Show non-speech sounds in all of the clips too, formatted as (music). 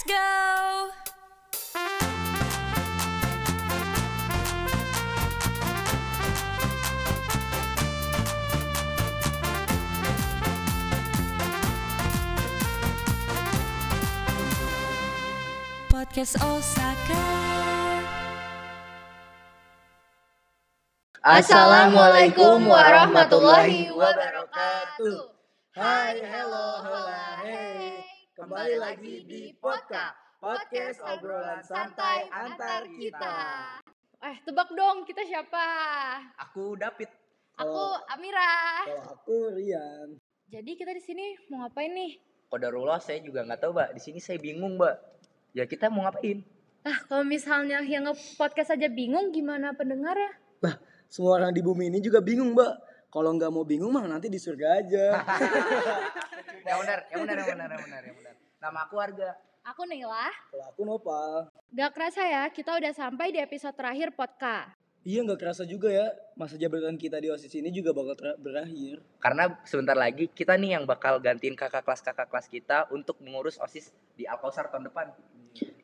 Let's go! Podcast Osaka. Assalamualaikum warahmatullahi wabarakatuh. Hai, hello, hola, hey. Kembali lagi di Podcast, podcast obrolan santai antar kita. Eh, tebak dong, kita siapa? Aku David. Aku Amira. Kalau aku Rian. Jadi kita di sini mau ngapain nih? Kodarullah saya juga nggak tahu, Mbak. Di sini saya bingung, Mbak. Ya kita mau ngapain? Ah, kalau misalnya yang nge-podcast aja bingung, gimana pendengar ya? Semua orang di bumi ini juga bingung, Mbak. Kalau nggak mau bingung mah nanti di surga aja. (laughs) yang benar, yang benar, yang benar, yang benar, yang benar. Nama aku Arga. Aku Nila. Kalau aku Nopal. Gak kerasa ya, kita udah sampai di episode terakhir podcast. Iya nggak kerasa juga ya masa jabatan kita di osis ini juga bakal berakhir. Karena sebentar lagi kita nih yang bakal gantiin kakak kelas kakak kelas kita untuk mengurus osis di Alkausar tahun depan.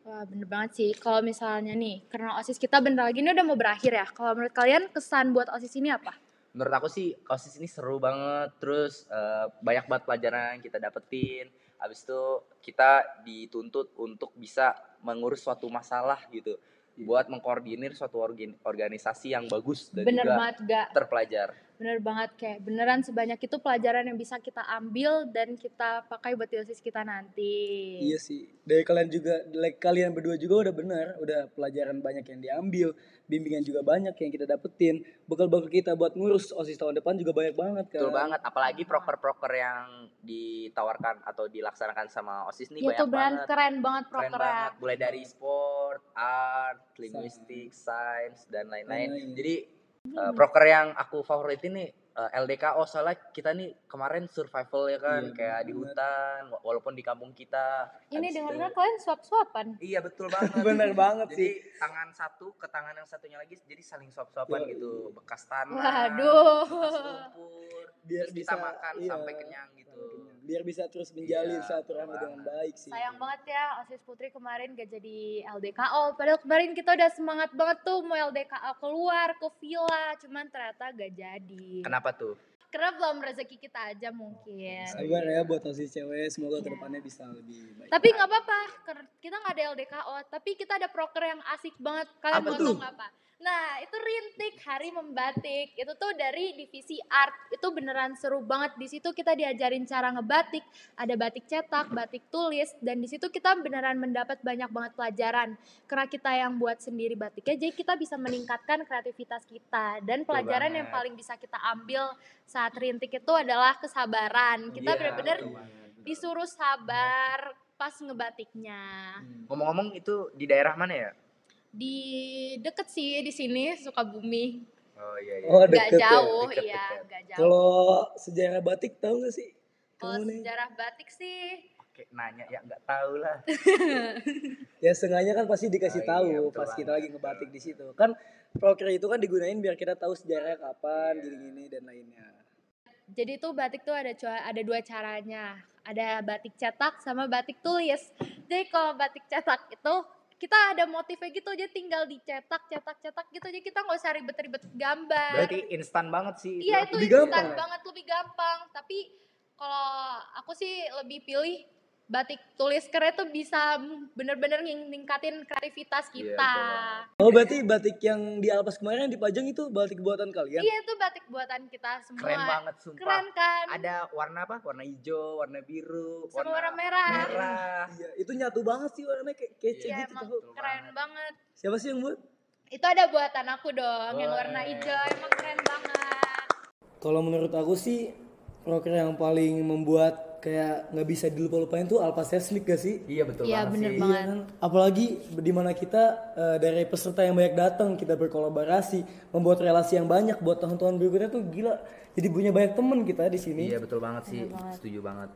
Wah, bener banget sih. Kalau misalnya nih, karena OSIS kita bentar lagi ini udah mau berakhir ya. Kalau menurut kalian kesan buat OSIS ini apa? menurut aku sih osis ini seru banget terus eh, banyak banget pelajaran yang kita dapetin habis itu kita dituntut untuk bisa mengurus suatu masalah gitu. Buat mengkoordinir suatu organ- organisasi yang bagus dan Bener juga banget gak? terpelajar Bener banget kayak beneran sebanyak itu pelajaran yang bisa kita ambil dan kita pakai buat di OSIS kita nanti. Iya sih. Dari kalian juga, dari kalian berdua juga udah benar, udah pelajaran banyak yang diambil, bimbingan juga banyak yang kita dapetin. Bekal-bekal kita buat ngurus osis tahun depan juga banyak banget kan. betul banget apalagi proker-proker yang ditawarkan atau dilaksanakan sama osis ini Iya banyak banget keren banget keren prokernya. banget mulai dari sport art linguistik science dan lain-lain jadi. Uh, proker yang aku favorit ini uh, LDKO soalnya kita nih kemarin survival ya kan Iya, kayak di hutan wa- walaupun di kampung kita Ini itu- kalian suap-suapan. iya betul banget (laughs) Bener banget jadi sih. tangan satu ke tangan yang satunya lagi jadi saling suap-suapan Yoi. gitu bekas tanah Waduh. bekas lumpur (laughs) Biar terus kita bisa- makan iya. sampai kenyang gitu Biar bisa terus menjalin Iya, silaturahmi dengan baik sih. Sayang banget ya OSIS Putri kemarin gak jadi LDKO. Padahal kemarin kita udah semangat banget tuh mau LDKO keluar ke villa. Cuman ternyata gak jadi. kenapa tuh Karena belum rezeki kita aja mungkin. Sabar ya buat osis cewek, semoga Iya. ke depannya bisa lebih baik. Tapi nggak apa-apa, kita nggak ada LDKO, tapi kita ada proker yang asik banget. Kalian Apa mau tuh? tahu nggak apa? Nah, itu rintik hari membatik. Itu tuh dari divisi art. Itu beneran seru banget. Di situ kita diajarin cara ngebatik, ada batik cetak, batik tulis, dan di situ kita beneran mendapat banyak banget pelajaran. Karena kita yang buat sendiri batiknya, jadi kita bisa meningkatkan kreativitas kita. Dan pelajaran yang paling bisa kita ambil saat rintik itu adalah kesabaran. Kita bener-bener betul banget. disuruh sabar pas ngebatiknya. ngomong-ngomong itu di daerah mana ya Di deket sih di sini Sukabumi. oh iya iya Oh, Gak deket ya? jauh, Deket, iya, deket. gak jauh. Kalau sejarah batik tahu gak sih? Kalau sejarah batik sih Oke, nanya ya nggak tahu lah. (laughs) Ya sengaja kan pasti dikasih Oh, tahu iya, pas banget. kita lagi ngebatik di situ. Kan proker itu kan digunain biar kita tahu sejarah kapan, Iya. gini-gini dan lainnya. Jadi tuh batik tuh ada cua- ada dua caranya. Ada batik cetak sama batik tulis. Jadi kalau batik cetak itu kita ada motifnya gitu aja tinggal dicetak cetak cetak gitu aja kita nggak usah ribet-ribet gambar. Berarti instan banget sih. Iya itu Lebih instan gampang ya? banget lebih gampang. Tapi kalau aku sih lebih pilih batik tulis karena itu bisa bener-bener ning- ningkatin kreativitas Iya, kita. betul Oh berarti batik yang di Alpas kemarin yang dipajang itu batik buatan kalian? Iya itu batik buatan kita semua. Keren banget sumpah. Keren kan? Ada warna apa? Warna hijau, warna biru, Sama warna merah. merah. Iya, itu nyatu banget sih warnanya kayak kece Iya gitu emang tuh. Keren banget. banget. Siapa sih yang buat? Itu ada buatan aku dong yang Wah. warna hijau emang keren banget. Kalau menurut aku sih proker yang paling membuat kayak nggak bisa dilupa-lupain tuh Alpas Sesmik gak sih? Iya betul Iya, banget bener sih. banget. Iya kan? Apalagi di mana kita eh, dari peserta yang banyak datang, kita berkolaborasi, membuat relasi yang banyak buat tahun-tahun berikutnya tuh gila. Jadi punya banyak temen kita di sini. Iya betul banget sih. Bener banget. Setuju banget.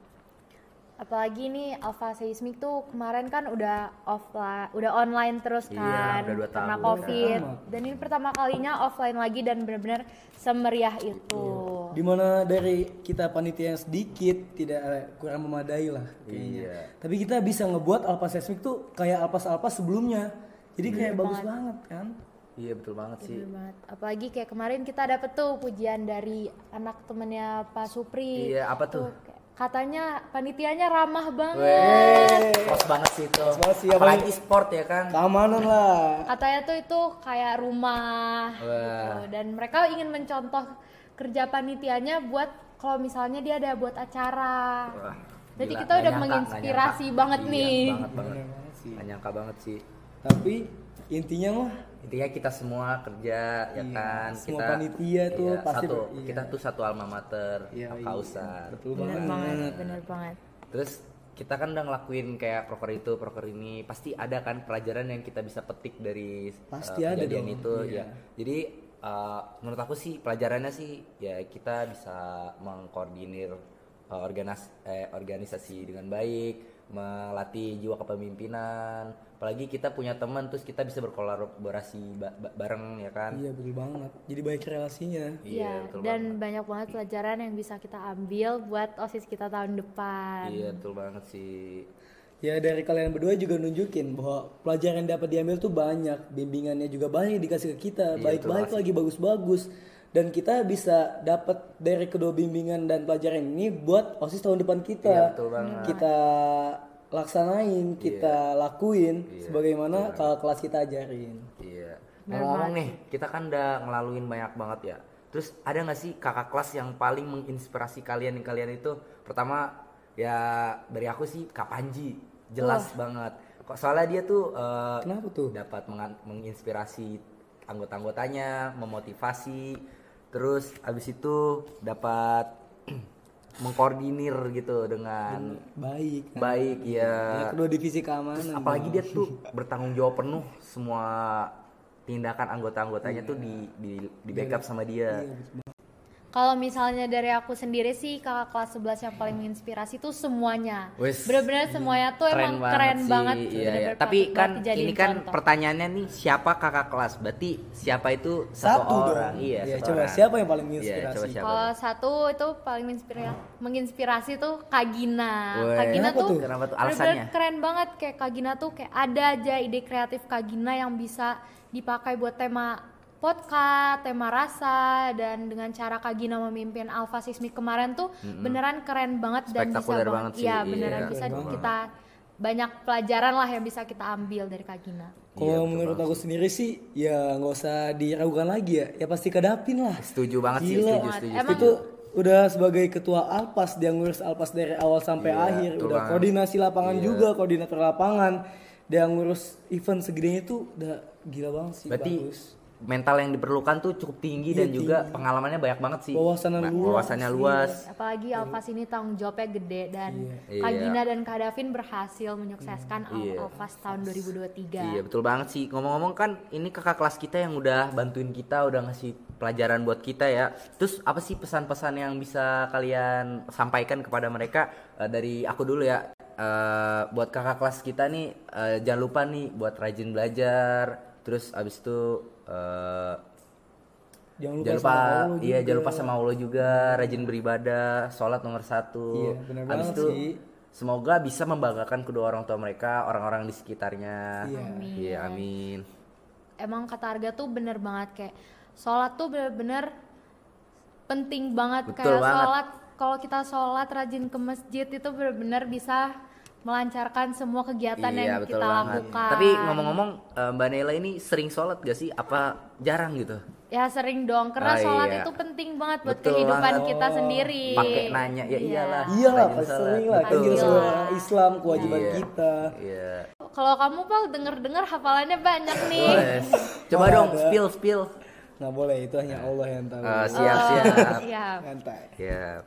Apalagi nih Alpha Seismic tuh kemarin kan udah offline, udah online terus Iya, kan udah dua karena tahun. covid. Dan ini pertama kalinya offline lagi dan benar-benar semeriah itu. Di mana dari kita panitia yang sedikit tidak eh, kurang memadai lah kayaknya. Iya. Tapi kita bisa ngebuat alpas seismik tuh kayak alpas-alpas sebelumnya. Jadi Iya. kayak bagus banget kan. Iya betul banget sih. Bener banget. Apalagi kayak kemarin kita dapet tuh pujian dari anak temennya Pak Supri. Iya, apa tuh? Katanya panitianya ramah banget. Eh, Kos banget sih itu. banget sih, Apalagi sport ya kan. keamanan lah. Katanya tuh itu kayak rumah. Wah. gitu. Dan mereka ingin mencontoh kerja panitianya buat kalau misalnya dia ada buat acara. Wah, Jadi gila. kita udah nyangka, menginspirasi nyangka. banget Iya, nih. Banget banget. Nggak nyangka banget sih. Tapi intinya mah Intinya kita semua kerja ya Iya, kan. semua kita panitia tuh iya, pasti satu. iya. Kita tuh satu alma mater, Iya, iya. Kausan. betul Bener banget. banget, bener banget. Terus kita kan udah ngelakuin kayak proker itu, proker ini, pasti ada kan pelajaran yang kita bisa petik dari uh, Pasti ada kejadian dong, itu iya. ya. Jadi uh, menurut aku sih pelajarannya sih ya kita bisa mengkoordinir uh, organas eh, organisasi dengan baik, melatih jiwa kepemimpinan. Apalagi kita punya teman terus kita bisa berkolaborasi ba- ba- bareng ya kan. Iya betul banget. Jadi baik relasinya. Iya, betul dan banget. banyak banget pelajaran yang bisa kita ambil buat OSIS kita tahun depan. Iya betul banget sih. Ya dari kalian berdua juga nunjukin bahwa pelajaran yang dapat diambil tuh banyak, bimbingannya juga banyak dikasih ke kita, Iya, baik-baik betul lagi bagus-bagus. Dan kita bisa dapat dari kedua bimbingan dan pelajaran ini buat OSIS tahun depan kita. Iya, betul banget. Kita laksanain, kita lakuin sebagaimana kalau kelas kita ajarin. Iya. Ngomong-ngomong nih, kita kan udah ngelaluin banyak banget ya. Terus ada nggak sih kakak kelas yang paling menginspirasi kalian yang kalian itu? Pertama ya dari aku sih Kak Panji, jelas banget. Kok soalnya dia tuh eh, Kenapa tuh? dapat menginspirasi anggota-anggotanya, memotivasi, terus abis itu dapat (clears throat) mengkoordinir gitu dengan Baik. kan? baik ya. Ya, kedua divisi keamanan. apalagi dia tuh bertanggung jawab penuh semua tindakan anggota-anggotanya tuh di di di backup sama dia. Kalau misalnya dari aku sendiri sih kakak kelas 11 yang paling menginspirasi tuh semuanya. Bener-bener semuanya tuh emang keren sih. banget. Iya, bener-bener iya. Tapi kan banget ini kan contoh. pertanyaannya nih siapa kakak kelas? Berarti siapa itu satu, Satu orang? dong. Iya, Iya, satu coba orang. siapa yang paling Iya, menginspirasi? coba siapa? Kalau satu itu paling menginspirasi, menginspirasi tuh Kak Gina. Weh. Kak Gina Kenapa tuh, tuh? Kenapa tuh? Alasannya? keren banget kayak Kak Gina tuh kayak ada aja ide kreatif Kak Gina yang bisa dipakai buat tema podcast, tema rasa dan dengan cara Kak Gina memimpin Alpha Sismik kemarin tuh beneran keren banget dan bisa banget, banget sih, iya iya. beneran Keren bisa banget. kita banyak pelajaran lah yang bisa kita ambil dari Kak Gina. Kalau Iya, betul menurut aku sendiri sih ya nggak usah diragukan lagi ya. Ya pasti kedapin lah. Setuju banget sih, Gila. setuju, setuju. Emang- Itu udah sebagai ketua Alpas dia ngurus Alpas dari awal sampai Iya, akhir. Udah banget. koordinasi lapangan Iya. juga, koordinator lapangan. Dia ngurus event segedenya itu udah gila banget sih. Berarti bagus. Mental yang diperlukan tuh cukup tinggi Iya, dan juga pengalamannya banyak banget sih. Wawasannya luas, Wawasannya iya. luas. Apalagi Alphas ini tanggung jawabnya gede dan Iya. Kak Iya. Gina dan Kak Davin berhasil menyukseskan Al- Iya. Alphas tahun 2023. Iya betul banget sih. Ngomong-ngomong kan ini kakak kelas kita yang udah bantuin kita, udah ngasih pelajaran buat kita ya. Terus apa sih pesan-pesan yang bisa kalian sampaikan kepada mereka Eh, dari aku dulu ya. Eh, buat kakak kelas kita nih eh, jangan lupa nih buat rajin belajar. Terus abis itu eh, Jangan lupa, jangan lupa, sama Allah iya jangan lupa sama Allah juga, rajin beribadah, sholat nomor satu. Iya, bener Habis banget itu sih. semoga bisa membanggakan kedua orang tua mereka, orang-orang di sekitarnya. Iya. Iya, amin. Emang kata Arga tuh bener banget kayak sholat tuh bener-bener penting banget Betul kayak banget. sholat kalau kita sholat rajin ke masjid itu bener-bener bisa melancarkan semua kegiatan iya, yang betul kita banget. lakukan. Tapi ngomong-ngomong, eh, Mbak Nela ini sering sholat gak sih? Apa jarang gitu? ya sering dong karena Oh, sholat iya. itu penting banget buat Betul kehidupan banget. kita sendiri. Pakai nanya, ya iyalah. Iya lah, Rajin pasti sering lah. Kan Islam, kewajiban Iya. kita. Iya. Kalau kamu Pal denger-denger hafalannya banyak nih. Coba Oh, dong, ada. spill, spill. Nggak boleh, itu hanya Allah yang tahu. Eh, siap, Oh, siap. siap. Santai. (laughs) Siap.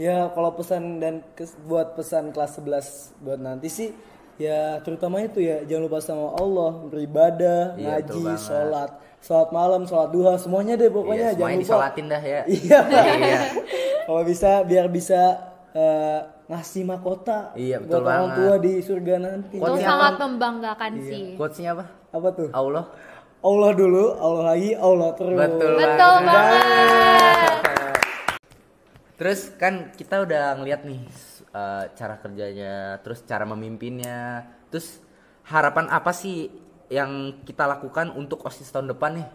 Ya kalau pesan dan kes- buat pesan kelas 11 buat nanti sih ya terutama itu ya jangan lupa sama Allah beribadah, Iya, ngaji, banget. sholat, sholat malam, sholat duha, semuanya deh Iya, pokoknya jangan semuanya lupa. disolatin dah ya. Iya. (laughs) Iya. kalau bisa biar bisa eh, ngasih mahkota Iya, betul buat orang banget. tua di surga nanti. Itu sangat apa? membanggakan Iya. sih. Quotes-nya apa? Apa tuh? Allah. Allah dulu, Allah lagi, Allah terus. Betul Betul banget. Terus kan kita udah ngeliat nih eh, cara kerjanya, terus cara memimpinnya, terus harapan apa sih yang kita lakukan untuk osis tahun depan nih?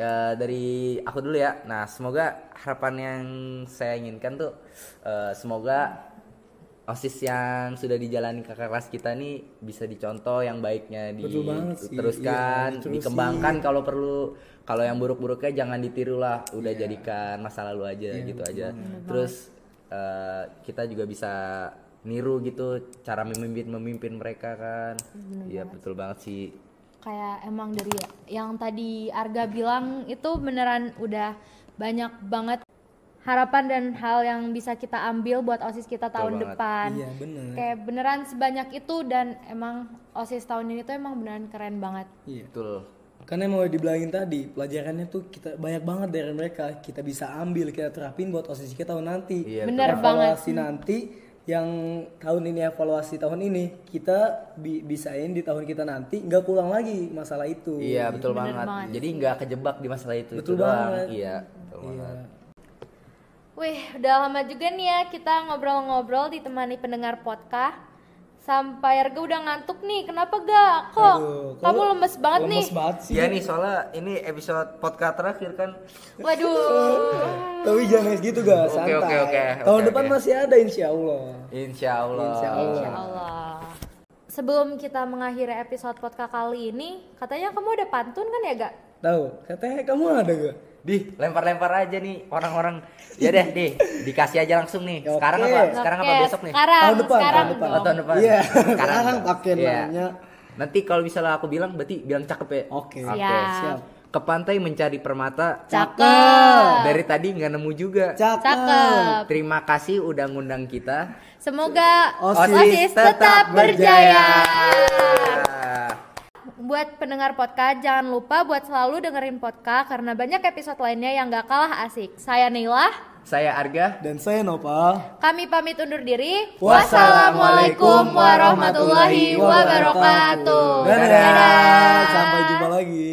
Eh, dari aku dulu ya. Nah, semoga harapan yang saya inginkan tuh eh, semoga osis yang sudah dijalani kakak kelas kita nih bisa dicontoh yang baiknya diteruskan, Iya, dikembangkan kalau perlu. Kalau yang buruk-buruknya jangan ditiru lah, udah Iya. jadikan masa lalu aja gitu aja. Terus eh, kita juga bisa niru gitu cara memimpin memimpin mereka kan. Iya betul banget sih. kayak emang dari yang tadi Arga bilang itu beneran udah banyak banget harapan dan hal yang bisa kita ambil buat OSIS kita tahun banget. depan. Iya bener. Kayak beneran sebanyak itu dan emang OSIS tahun ini tuh emang beneran keren banget. Iya. Betul. Karena mau dibilangin tadi pelajarannya tuh kita banyak banget dari mereka kita bisa ambil kita terapin buat osis kita tahun nanti. Iya, Bener betul. banget. evaluasi nanti yang tahun ini evaluasi tahun ini kita bi- bisain di tahun kita nanti nggak pulang lagi masalah itu. Iya betul Bener banget. banget. Jadi nggak kejebak di masalah itu. Betul itu doang. banget. Iya. Betul Iya. banget. Wih, udah lama juga nih ya kita ngobrol-ngobrol ditemani pendengar podcast. Sampai Arga udah ngantuk nih. Kenapa gak? Kok Aduh, kamu lemes banget nih? Lemes banget sih. Iya nih soalnya ini episode podcast terakhir kan. Waduh. (laughs) Tapi jangan gitu gak, Oke, santai. oke, oke, Tahun oke, depan oke. masih ada insya Allah. Insya Allah. Insya Allah. Insya Allah. Sebelum kita mengakhiri episode podcast kali ini, katanya kamu ada pantun kan ya, Gak? Tahu? Katanya kamu ada gak? Di lempar-lempar aja nih orang-orang. Ya deh, di dikasih aja langsung nih. Sekarang apa? Sekarang apa Oke, besok nih? Sekarang, Tahun depan, sekarang tahun depan. Oh, tahun depan. Iya, Sekarang, sekarang pakai Iya. namanya. Nanti kalau misalnya aku bilang berarti bilang cakep ya. Oke. Siap. Siap. Ke pantai mencari permata. Cakep. Dari tadi nggak nemu juga. Cakep. Cakep. Terima kasih udah ngundang kita. Semoga OSIS OSIS tetap berjaya. Ah. Buat pendengar podcast, jangan lupa buat selalu dengerin podcast karena banyak episode lainnya yang gak kalah asik. Saya Nila, Saya Arga. Dan saya Nopal. kami pamit undur diri. Wassalamualaikum warahmatullahi wabarakatuh. Dadah. Sampai jumpa lagi.